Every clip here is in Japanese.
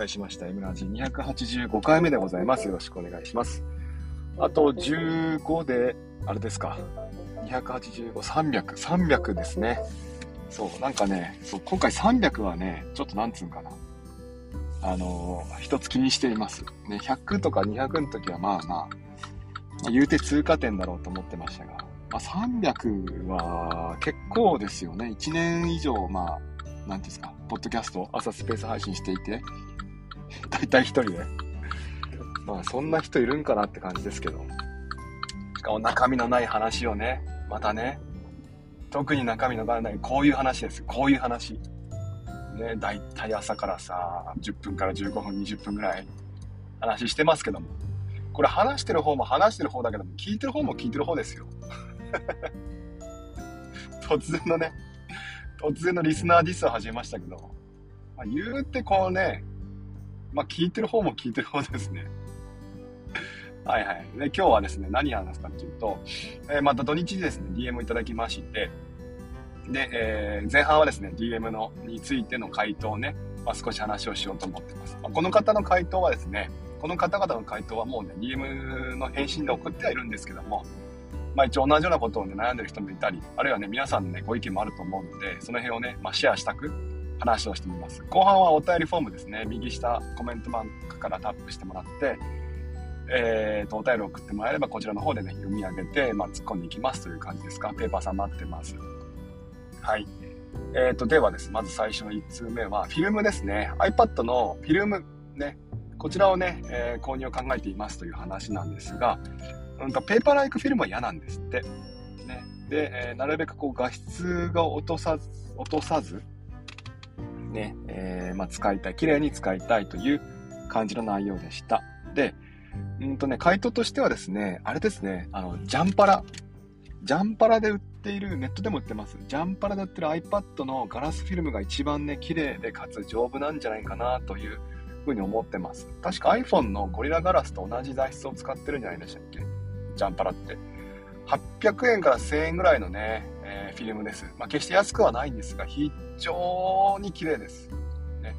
介しました M ラジ285回目でございます。よろしくお願いします。あと15で、あれですか。285、300、300ですね。そう、なんかね、そう、今回300はね、ちょっとなんつうんかな。あのー、一つ気にしています。ね、100とか200の時はまあまあ、言うて通過点だろうと思ってましたが、まあ、300は結構ですよね。1年以上、まあ、なんていうんですか、ポッドキャスト、朝スペース配信していて、大体一人で。まあ、そんな人いるんかなって感じですけど。しかも中身のない話をね、またね、特に中身のない、こういう話です。こういう話。ね、大体朝からさ、10分から15分、20分ぐらい話してますけども。これ話してる方も話してる方だけども、聞いてる方も聞いてる方ですよ。突然のね、突然のリスナーディスを始めましたけど、まあ、言うてこうね、まあ、聞いてる方も聞いてる方ですね。はいはい。で、今日はですね、何話すかっていうと、えー、また土日にですね、DM いただきまして、で、えー、前半はですね、DM のについての回答をね、まあ、少し話をしようと思ってます。まあ、この方の回答はですね、この方々の回答はもうね、DM の返信で送ってはいるんですけども、まあ一応同じようなことをね、悩んでる人もいたり、あるいはね、皆さんのね、ご意見もあると思うので、その辺をね、まあシェアしたく話をしてみます。後半はお便りフォームですね、右下コメントマークからタップしてもらって、えーと、お便りを送ってもらえれば、こちらの方でね、読み上げて、まあ突っ込んでいきますという感じですか。ペーパーさん待ってます。はい。えーと、ではです、まず最初の1通目は、フィルムですね。iPad のフィルム、ね、こちらをね、えー、購入を考えていますという話なんですが、うんと、ペーパーライクフィルムは嫌なんですって。ね。で、えー、なるべくこう画質が落とさず、落とさず、ね、えー、まあ、使いたい、綺麗に使いたいという感じの内容でした。で、うんとね、回答としてはですね、あれですね、あの、ジャンパラ。ジャンパラで売っている、ネットでも売ってます。ジャンパラで売ってる iPad のガラスフィルムが一番ね、綺麗でかつ丈夫なんじゃないかなというふうに思ってます。確か iPhone のゴリラガラスと同じ材質を使ってるんじゃないでしたっけ？ジャンパラって。800円から1000円ぐらいのね、えー、フィルムです。まあ、決して安くはないんですが、非常に綺麗です。ね、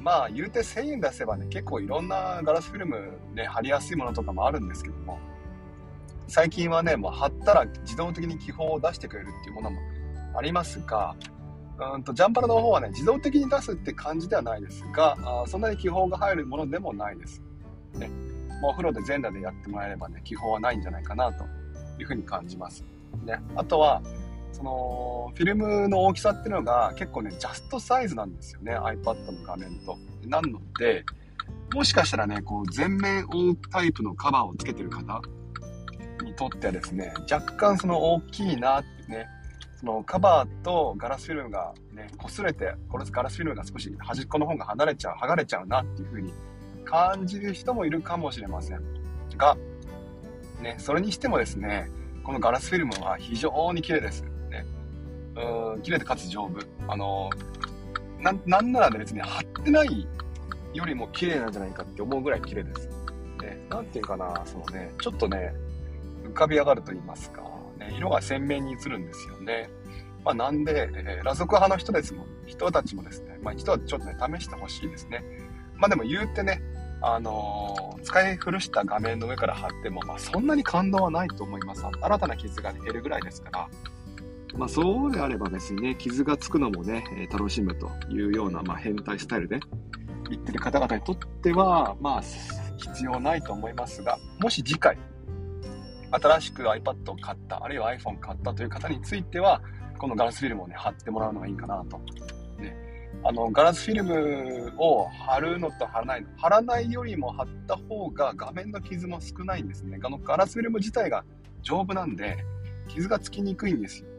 まあ、言うて1000円出せばね、結構いろんなガラスフィルムね、貼りやすいものとかもあるんですけども、最近はね、もう貼ったら自動的に気泡を出してくれるっていうものもありますが、うんとジャンパラの方はね、自動的に出すって感じではないですが、あそんなに気泡が入るものでもないです。ね、まあ、お風呂で全裸でやってもらえればね、気泡はないんじゃないかなというふうに感じます。ね、あとは、その、フィルムの大きさっていうのが結構ね、ジャストサイズなんですよね、iPad の画面と。なので、もしかしたらね、こう、全面覆うタイプのカバーをつけてる方にとってはですね、若干その大きいなってね、そのカバーとガラスフィルムがね、擦れて、これガラスフィルムが少し端っこの方が離れちゃう、剥がれちゃうなっていう風に感じる人もいるかもしれませんが、ね、それにしてもですね、このガラスフィルムは非常に綺麗です。うん、綺麗でかつ丈夫。あのな、なんならね、別に貼ってないよりも綺麗なんじゃないかって思うぐらい綺麗です。ね、なんていうかな、そのね、ちょっとね、浮かび上がると言いますか、ね、色が鮮明に映るんですよね。まあ、なんで、えー、裸族派の人ですもん、人たちもですね、まあ、一度はちょっとね、試してほしいですね。まあでも言うてね、あのー、使い古した画面の上から貼っても、まあ、そんなに感動はないと思います。新たな傷が減るぐらいですから。まあ、そうであればですね、傷がつくのもね、楽しむというような、まあ、変態スタイルで言ってる方々にとっては、まあ、必要ないと思いますが、もし次回、新しく iPad を買った、あるいは iPhone 買ったという方については、このガラスフィルムをね、貼ってもらうのがいいかなとねあの、ガラスフィルムを貼るのと貼らないの。貼らないよりも貼った方が画面の傷も少ないんですね。あの、ガラスフィルム自体が丈夫なんで、傷がつきにくいんですよ。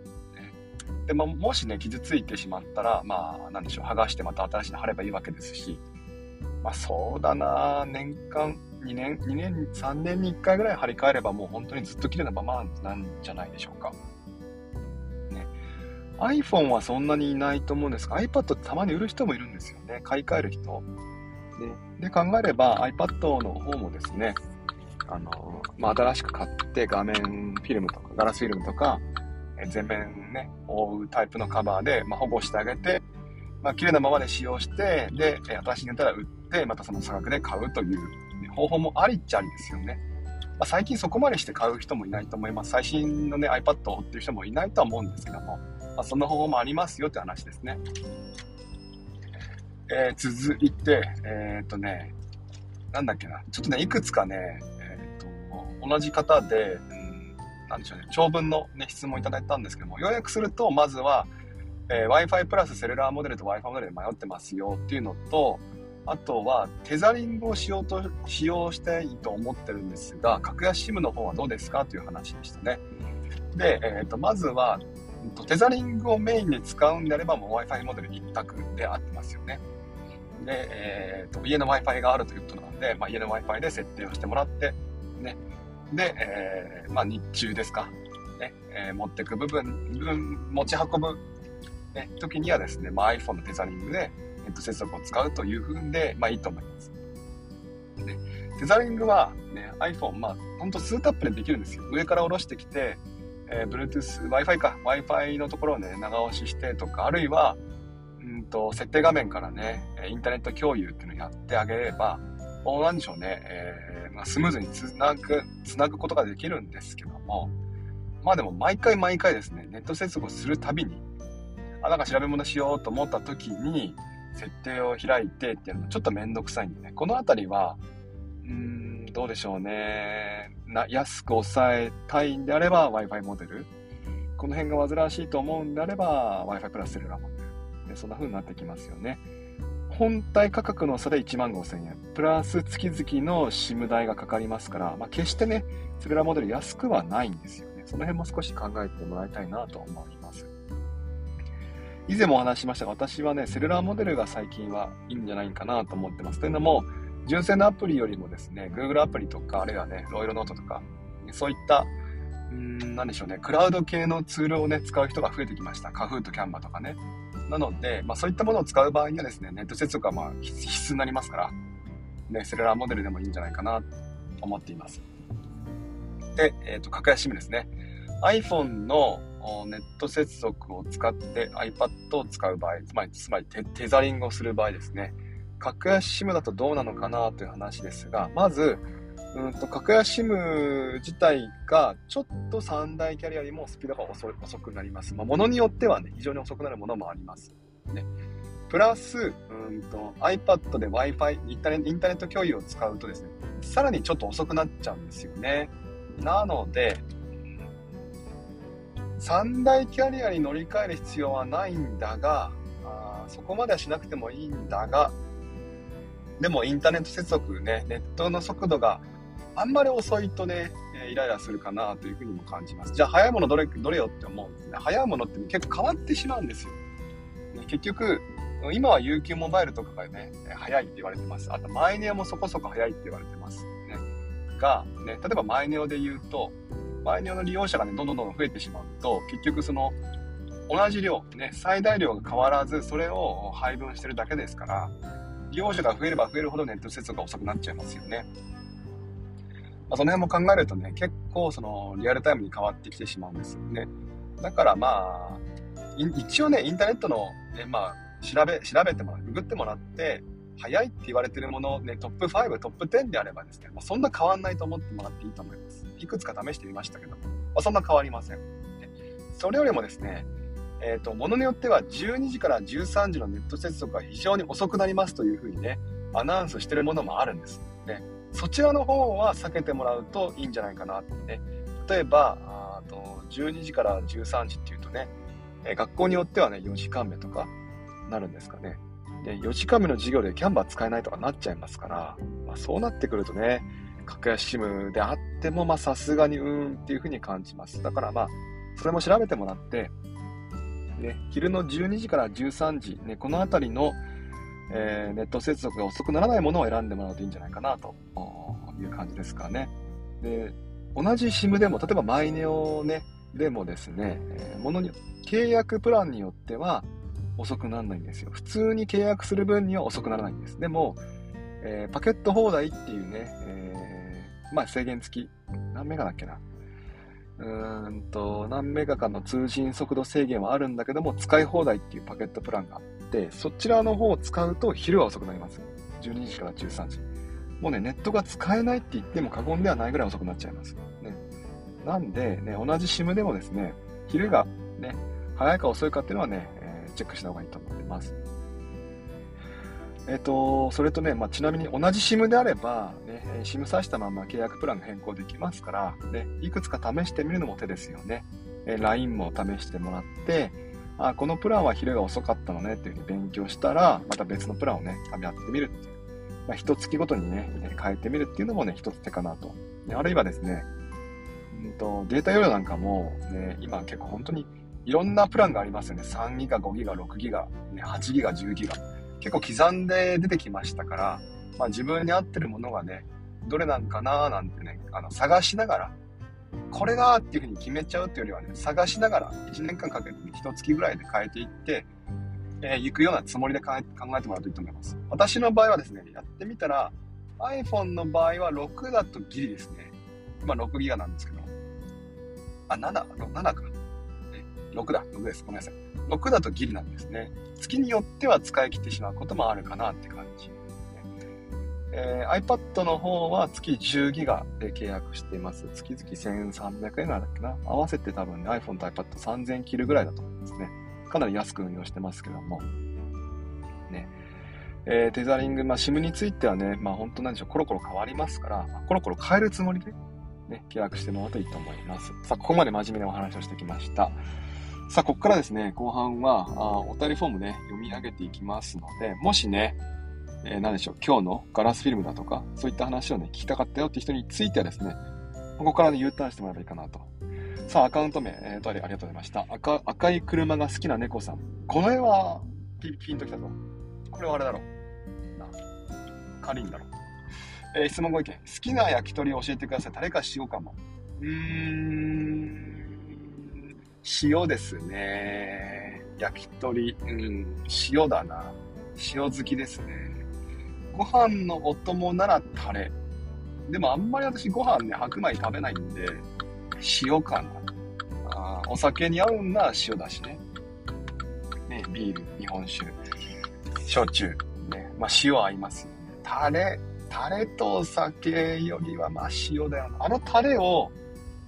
で、ま、もしね、傷ついてしまったら、まあ、なんでしょう、剥がしてまた新しいの貼ればいいわけですし、まあ、そうだな年間、2年、2年、3年に1回ぐらい貼り替えればもう本当にずっと綺麗なままなんじゃないでしょうか。ね iPhone はそんなにいないと思うんですが、iPad ってたまに売る人もいるんですよね。買い替える人。で、で考えれば iPad の方もですね、あの、まあ、新しく買って画面フィルムとか、ガラスフィルムとか、全面ね、覆うタイプのカバーで、まあ、保護してあげて、まあ、綺麗なままで使用して、で、新しいネタら売って、またその差額で買うという、方法もありっちゃありですよね。まあ、最近そこまでして買う人もいないと思います。最新のね、iPad をっていう人もいないとは思うんですけども、まあ、そんな方法もありますよって話ですね。えー、続いて、えー、っとね、なんだっけな、ちょっとね、いくつかね、え、っと、同じ方で、なんでしょうね、長文のね、質問いただいたんですけども、要約すると、まずは、えー、Wi-Fi プラスセルラーモデルと Wi-Fi モデルで迷ってますよっていうのと、あとは、テザリングをしようと、使用したいと思ってるんですが、格安 SIM の方はどうですかという話でしたね。で、えっ、ー、と、まずは、テザリングをメインに使うんであれば、もう Wi-Fi モデル一択で合ってますよね。で、えっ、ー、と、家の Wi-Fi があるということなので、まあ、家の Wi-Fi で設定をしてもらって、で、えー、まあ、日中ですか。ね、えー、持ってく部分、部分、持ち運ぶ、ね、時にはですね、まあ、iPhone のテザリングで、ネット接続を使うというふうで、まあいいと思います。で、テザリングは、ね、iPhone、まあ、ほんと数タップでできるんですよ。上から下ろしてきて、えー、Bluetooth、Wi-Fi か、Wi-Fi のところをね、長押ししてとか、あるいは、うんと、設定画面からね、インターネット共有っていうのをやってあげれば、なんでしょうね、えー、まあ、スムーズにつなぐ、つなぐことができるんですけども、まあでも毎回毎回ですね、ネット接続をするたびに、あ、なんか調べ物しようと思った時に、設定を開いてっていうのもちょっとめんどくさいんでね、このあたりは、うーん、どうでしょうね。な、安く抑えたいんであれば Wi-Fi モデル。この辺が煩わしいと思うんであれば Wi-Fi プラスセルラーモデル。そんな風になってきますよね。本体価格の差で1万5000円。プラス月々の SIM 代がかかりますから、まあ、決してね、セルラーモデル安くはないんですよね。その辺も少し考えてもらいたいなと思います。以前もお話ししましたが、私はね、セルラーモデルが最近はいいんじゃないかなと思ってます。というのも、純正のアプリよりもですね、Google アプリとか、あるいはね、ロイロノートとか、そういった、うん、なんでしょうね、クラウド系のツールをね、使う人が増えてきました。カフーとキャンバとかね。なので、まあ、そういったものを使う場合にはですね、ネット接続はまあ必須になりますから、ね、セルラーモデルでもいいんじゃないかなと思っています。で、えっ、ー、と、格安 SIM ですね。iPhone のネット接続を使って iPad を使う場合、つまり、つまりテザリングをする場合ですね。格安 SIM だとどうなのかなという話ですが、まず、うんと格安 SIM 自体がちょっと3大キャリアよりもスピードが遅遅くなります。まあ、ものによってはね、非常に遅くなるものもあります。ね、プラス、うんと iPad で Wi-Fi インターネット共有を使うとですね、さらにちょっと遅くなっちゃうんですよね。なので、3大キャリアに乗り換える必要はないんだが、あそこまではしなくてもいいんだが、でもインターネット接続ね、ネットの速度があんまり遅いとね、えイライラするかなというふうにも感じます。じゃあ早いものどれどれよって思うんですね。早いものって結構変わってしまうんですよ。ね、結局、今は UQ モバイルとかがね、早いって言われてます。あと、マイネオもそこそこ早いって言われてます。ね。が、ね、例えばマイネオで言うと、マイネオの利用者がね、どんどんどんどん増えてしまうと、結局その、同じ量、ね、最大量が変わらず、それを配分してるだけですから、利用者が増えれば増えるほどネット接続が遅くなっちゃいますよね。まあ、その辺も考えるとね、結構そのリアルタイムに変わってきてしまうんですよね。だからまあ、一応ね、インターネットの、ね、まあ、調べ、調べてもらう、ググってもらって、早いって言われてるもの、ね、トップ5、トップ10であればですね、まあ、そんな変わんないと思ってもらっていいと思います。いくつか試してみましたけども、まあ、そんな変わりません。それよりもですね、えっ、ー、と、ものによっては12時から13時のネット接続が非常に遅くなりますというふうにね、アナウンスしてるものもあるんです。ね、そちらの方は避けてもらうといいんじゃないかなってね。例えば、あと12時から13時っていうとね、え学校によってはね、4時間目とかなるんですかね。で、4時間目の授業でキャンバー使えないとかなっちゃいますから、まあ、そうなってくるとね、格安 SIM であっても、まあさすがにうーんっていうふうに感じます。だからまあ、それも調べてもらって、ね、昼の12時から13時、ね、このあたりの、えー、ネット接続が遅くならないものを選んでもらうといいんじゃないかなという感じですかね。で、同じ SIM でも、例えばマイネオね、でもですね、えー、ものに、契約プランによっては遅くならないんですよ。普通に契約する分には遅くならないんです。でも、えー、パケット放題っていうね、えー、まあ制限付き、何メガだっけな。うーんと、何メガかの通信速度制限はあるんだけども、使い放題っていうパケットプランが、そちらの方を使うと昼は遅くなります。12時から13時。もうね、ネットが使えないって言っても過言ではないぐらい遅くなっちゃいます。ね。なんで、ね、同じ SIM でもですね、昼がね、早いか遅いかっていうのはね、えー、チェックした方がいいと思ってます。えっ、ー、と、それとね、まあ、ちなみに同じ SIM であれば、ね、SIM 挿したまま契約プランが変更できますから、ね、いくつか試してみるのも手ですよね。え LINE も試してもらって、あ、このプランは昼が遅かったのねっていうふうに勉強したら、また別のプランをね、試ってみるっていう。まあ、一月ごとにね、変えてみるっていうのもね、一つ手かなと。あるいはですね、うんと、データ容量なんかも、ね、今結構本当にいろんなプランがありますよね。3ギガ、5ギガ、6ギガ、8ギガ、10ギガ。結構刻んで出てきましたから、まあ、自分に合ってるものがね、どれなんかなーなんてね、あの、探しながら、これだっていうふうに決めちゃうっていうよりはね、探しながら1年間かけて1月ぐらいで変えていって、えー、行くようなつもりで考えてもらうといいと思います。私の場合はですね、やってみたら、iPhone の場合は6だとギリですね。今6ギガなんですけど。あ、7、7か。6だ、6です。ごめんなさい。6だとギリなんですね。月によっては使い切ってしまうこともあるかなって感じ。えー、iPad の方は月10ギガで契約しています。月々1300円なんだっけな。合わせて多分ね、iPhone と iPad3000 切るぐらいだと思いますね。かなり安く運用してますけども。ね。えー、テザリング、まあ、SIM についてはね、まあ、本当なんでしょう、コロコロ変わりますから、コロコロ変えるつもりで、ね、契約してもらうといいと思います。さあ、ここまで真面目なお話をしてきました。さあ、ここからですね、後半は、あお便りフォームね、読み上げていきますので、もしね、えー、何でしょう、今日のガラスフィルムだとか、そういった話をね、聞きたかったよって人についてはですね、ここからね、U ターンしてもらえばいいかなと。さあ、アカウント名、えー、とありがとうございました。赤赤い車が好きな猫さん。この絵はピ、ピンときたぞ。これはあれだろう。な、カリンだろう。えー、質問ご意見。好きな焼き鳥を教えてください。誰か塩かも。うーん、塩ですね。焼き鳥、うん、塩だな。塩好きですね。ご飯のお供ならタレ。でもあんまり私ご飯ね、白米食べないんで、塩かな。あお酒に合うんなら塩だしね。ね、ビール、日本酒、焼酎。ね、まあ塩合いますよね。タレ、タレとお酒よりはまあ塩だよな。あのタレを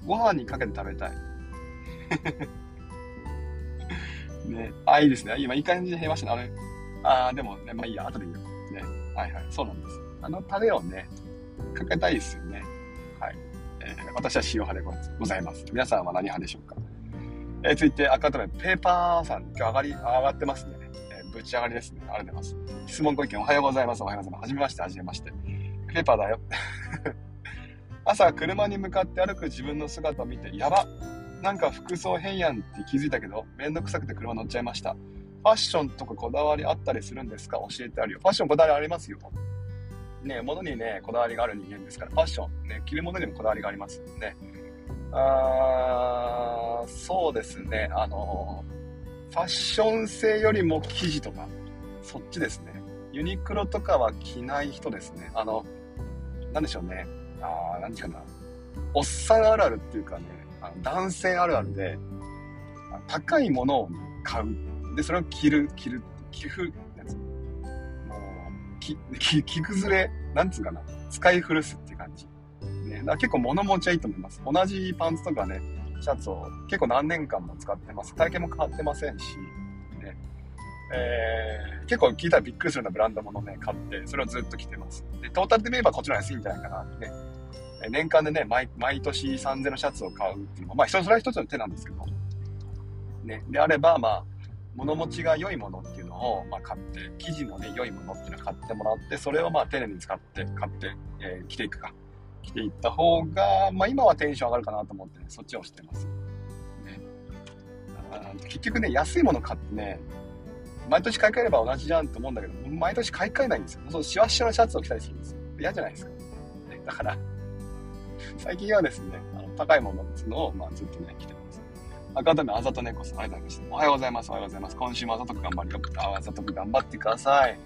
ご飯にかけて食べたい。ね、あ、いいですね。今いい感じで減りましたね。あれ、あでもね、まあいいや、後で言う。ね。はいはい、そうなんです。あのタレをね、かけたいですよね。はい。えー、私は塩派でございます。皆さんは何派でしょうか？えー、続いて赤トメ、ペーパーさん、今日上がり、上がってますね。えー、ぶち上がりですね。ありがとうございます。質問ご意見おはようございます。おはようございます。はじめまして、はじめまして。ペーパーだよ。朝、車に向かって歩く自分の姿を見て、やばなんか服装変やんって気づいたけど、めんどくさくて車乗っちゃいました。ファッションとかこだわりあったりするんですか？教えてあるよ。ファッションこだわりありますよ。ね、物にね、こだわりがある人間ですから、ファッション、ね、着るものにもこだわりがありますね。あー、そうですね、あの、ファッション性よりも生地とか、そっちですね。ユニクロとかは着ない人ですね。あの、なんでしょうね。あー、何て言うかな。おっさんあるあるっていうかね、あの男性あるあるで、高いものを買うで、それを着る、着る、寄付、やつ。もう、き、き、着崩れ、なんつうかな、使い古すって感じ。ね、だ結構物持ちはいいと思います。同じパンツとかね、シャツを結構何年間も使ってます。体型も変わってませんし、ね、えー、結構聞いたらびっくりするようなブランドものね、買って、それをずっと着てます。で、トータルで見ればこっちの方が安いんじゃないかなってね。年間でね、毎毎年3000のシャツを買うっていうのも、まあ、それは一つの手なんですけど、ね、であれば、まあ、物持ちが良いものっていうのを、まあ、買って、生地のね、良いものっていうのを買ってもらって、それをまあ、丁寧に使って、買って、えー、着ていくか。着ていった方が、まあ、今はテンション上がるかなと思って、ね、そっちをしてます。ね。結局ね、安いもの買ってね、毎年買い替えれば同じじゃんと思うんだけど、毎年買い替えないんですよ。そのシワシワのシャツを着たりするんですよ。嫌じゃないですか。ね、だから、最近はですね、あの高いものを、まあ、ずっとね、着て。赤目あざと猫さん、ありがとうございました。おはようございます。おはようございます。今週もあざとく頑張りよ。あざとく頑張ってください。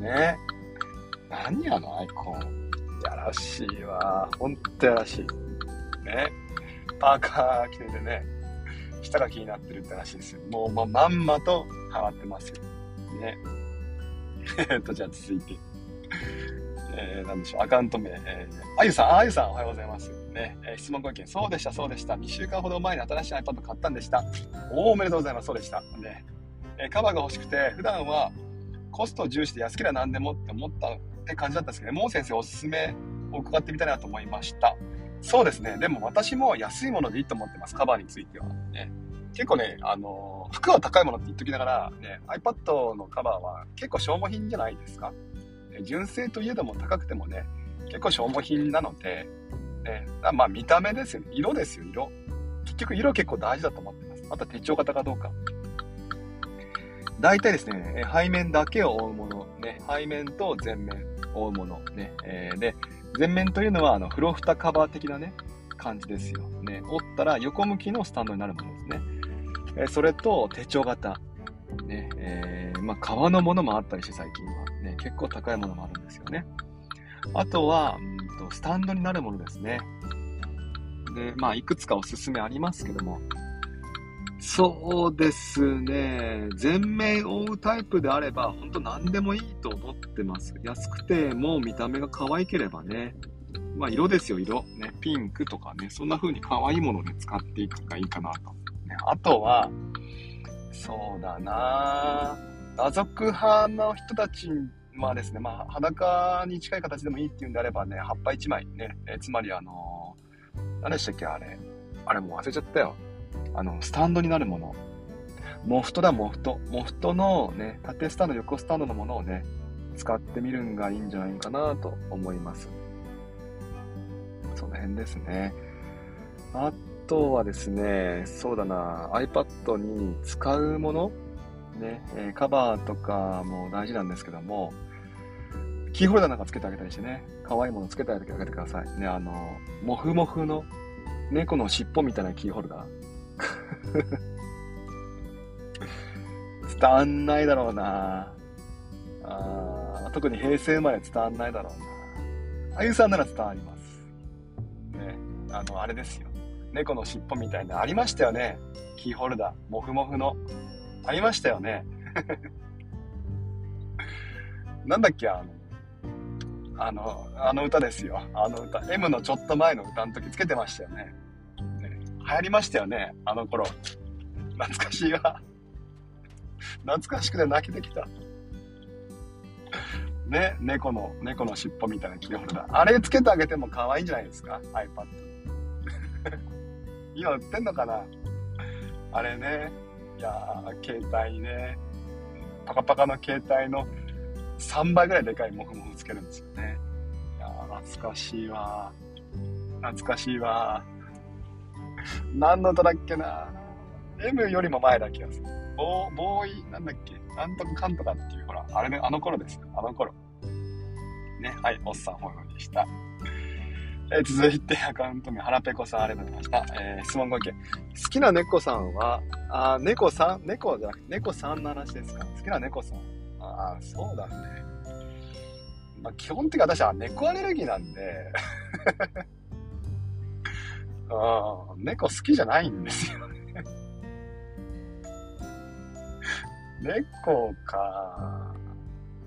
ね。何やの、アイコン。やらしいわ。ほんとやらしい。ね。パーカー着ててね、下が気になってるって話ですよ。もう、もうまんまとハマってますよ。ね。え っと、じゃあ続いて。えー、なんでしょう、アカウント名、えー、あゆさん、あゆさん、おはようございます。ね、え、質問ご意見、そうでした、そうでした。2週間ほど前に新しい iPad 買ったんでした。おおめでとうございます、そうでした。ね、え、カバーが欲しくて、普段はコスト重視で安ければ何でもって思ったって感じだったんですけど、もう先生おすすめを伺ってみたいなと思いました。そうですね。でも私も安いものでいいと思ってます、カバーについては。ね、結構ね、あの、服は高いものって言っときながら、ね、iPad のカバーは結構消耗品じゃないですか。純正といえども高くてもね、結構消耗品なので、ね、まあ見た目ですよね。色ですよ、色。結局色結構大事だと思ってます。また手帳型かどうか。大体ですね、背面だけを覆うもの、ね、背面と前面覆うもの、ね、えー、で、前面というのは、あの、フロフタカバー的なね、感じですよ。ね、折ったら横向きのスタンドになるものですね。えー、それと手帳型。ね、えー、まあ、革のものもあったりして、最近は。ね、結構高いものもあるんですよね。あとは、うんと、スタンドになるものですね。で、まあ、いくつかおすすめありますけども、そうですね。全面覆うタイプであれば、本当何でもいいと思ってます。安くても見た目が可愛ければね。まあ色ですよ、色。ね、ピンクとかね、そんな風に可愛いもので使っていくのがいいかなと。ね、あとは、そうだな裸族派の人たちまあですね、まあ裸に近い形でもいいっていうんであればね、葉っぱ1枚ね、えつまりあのー、何でしたっけ、あれ。あれもう忘れちゃったよ。あの、スタンドになるもの。モフトだ、モフト。モフトのね、縦スタンド、横スタンドのものをね、使ってみるんがいいんじゃないかなと思います。その辺ですね。あとはですね、そうだな、iPad に使うものね、えカバーとかも大事なんですけども、キーホルダーなんかつけてあげたりしてね、可愛いものつけてあげてください。ね、あの、もふもふの猫の尻尾みたいなキーホルダー。伝わんないだろうなあ特に平成生まれ伝わんないだろうなあゆさんなら伝わります。ね、あの、あれですよ。猫の尻尾みたいな、ありましたよね。キーホルダー、もふもふの。ありましたよね。なんだっけ、あの、あの、あの歌ですよ。あの歌。M のちょっと前の歌の時つけてましたよね。ね流行りましたよね、あの頃。懐かしいわ。懐かしくて泣けてきた。ね、猫の、猫の尻尾みたいなキーホルダー。あれつけてあげても可愛いんじゃないですか ?iPad。今売ってんのかな？あれね。いやー、携帯ね。パカパカの携帯の3倍ぐらいでかいモフモフつけるんですよね。いやー、懐かしいわ。懐かしいわ。何の歌だっけな ?M よりも前だ気がする。ボー、ボーイ、なんだっけ？なんとかかんとかっていう、ほら、あれね、あの頃です。あの頃。ね、はい、おっさんホイホイでした。え、続いてアカウント名、はらぺこさんありがとうございました。えー、質問ご意見。好きな猫さんは、あ、猫さん猫じゃなくて、猫さんの話ですか好きな猫さん。ああ、そうだね。まあ、基本的に私は猫アレルギーなんでああ、猫好きじゃないんですよね。猫か。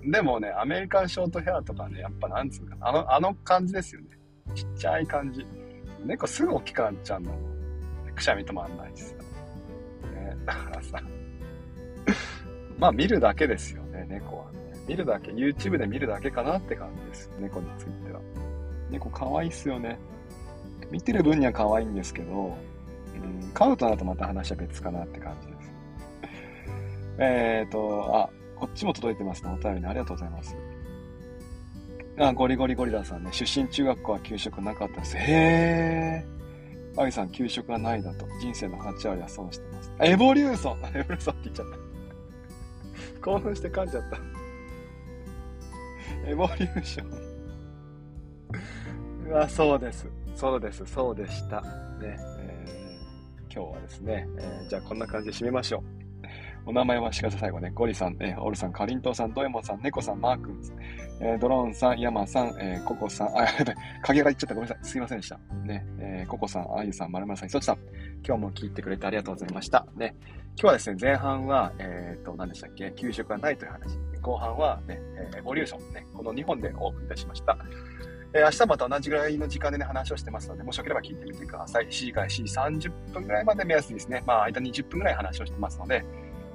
でもね、アメリカンショートヘアとかね、やっぱなんつうか、あの、あの感じですよね。ちっちゃい感じ。猫すぐ大きくなっちゃうの。くしゃみ止まんないしさ。ね、だからさ。まあ見るだけですよね、猫はね。見るだけ、YouTube で見るだけかなって感じです。猫については。猫可愛いっすよね。見てる分には可愛いんですけど、うん、飼うとなるとまた話は別かなって感じです。えっと、あ、こっちも届いてますね。お便り。ありがとうございます。あ、ゴリゴリゴリラさんね。出身中学校は給食なかったです。へー。あゆさん、給食はないだと。人生の8割は損してます。エボリューション エボリューションって言っちゃった。興奮して噛んじゃった。エボリューション。うわ、そうです。そうです、そうでした。ね、えー、今日はですね、えー、じゃあこんな感じで締めましょう。お名前はしかし最後ね、ゴリさん、えー、オルさん、かりんとうさん、ドエモさん、ネコさん、マー君、えー、ドローンさん、ヤマさん、えー、ココさん、あ、やばい、影がいっちゃった。ごめんなさい。すいませんでした。ね、えー、ココさん、あゆさん、まるまるさん、そちさん、今日も聞いてくれてありがとうございました。ね、今日はですね、前半は、えっ、ー、と、何でしたっけ？給食がないという話。後半はね、えー、エボリューションね、この2本でお送りいたしました。えー、明日また同じぐらいの時間でね、話をしてますので、もしよければ聞いてみてください。7時から C 30分ぐらいまで目安ですね。まあ、間20分ぐらい話をしてますので、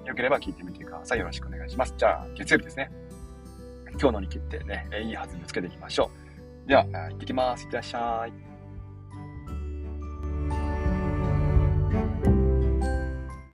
よければ聞いてみてください。よろしくお願いします。じゃあ、月曜日ですね。今日の日記ってね、いい弾みをつけていきましょう。では、行ってきます。いってらっしゃい。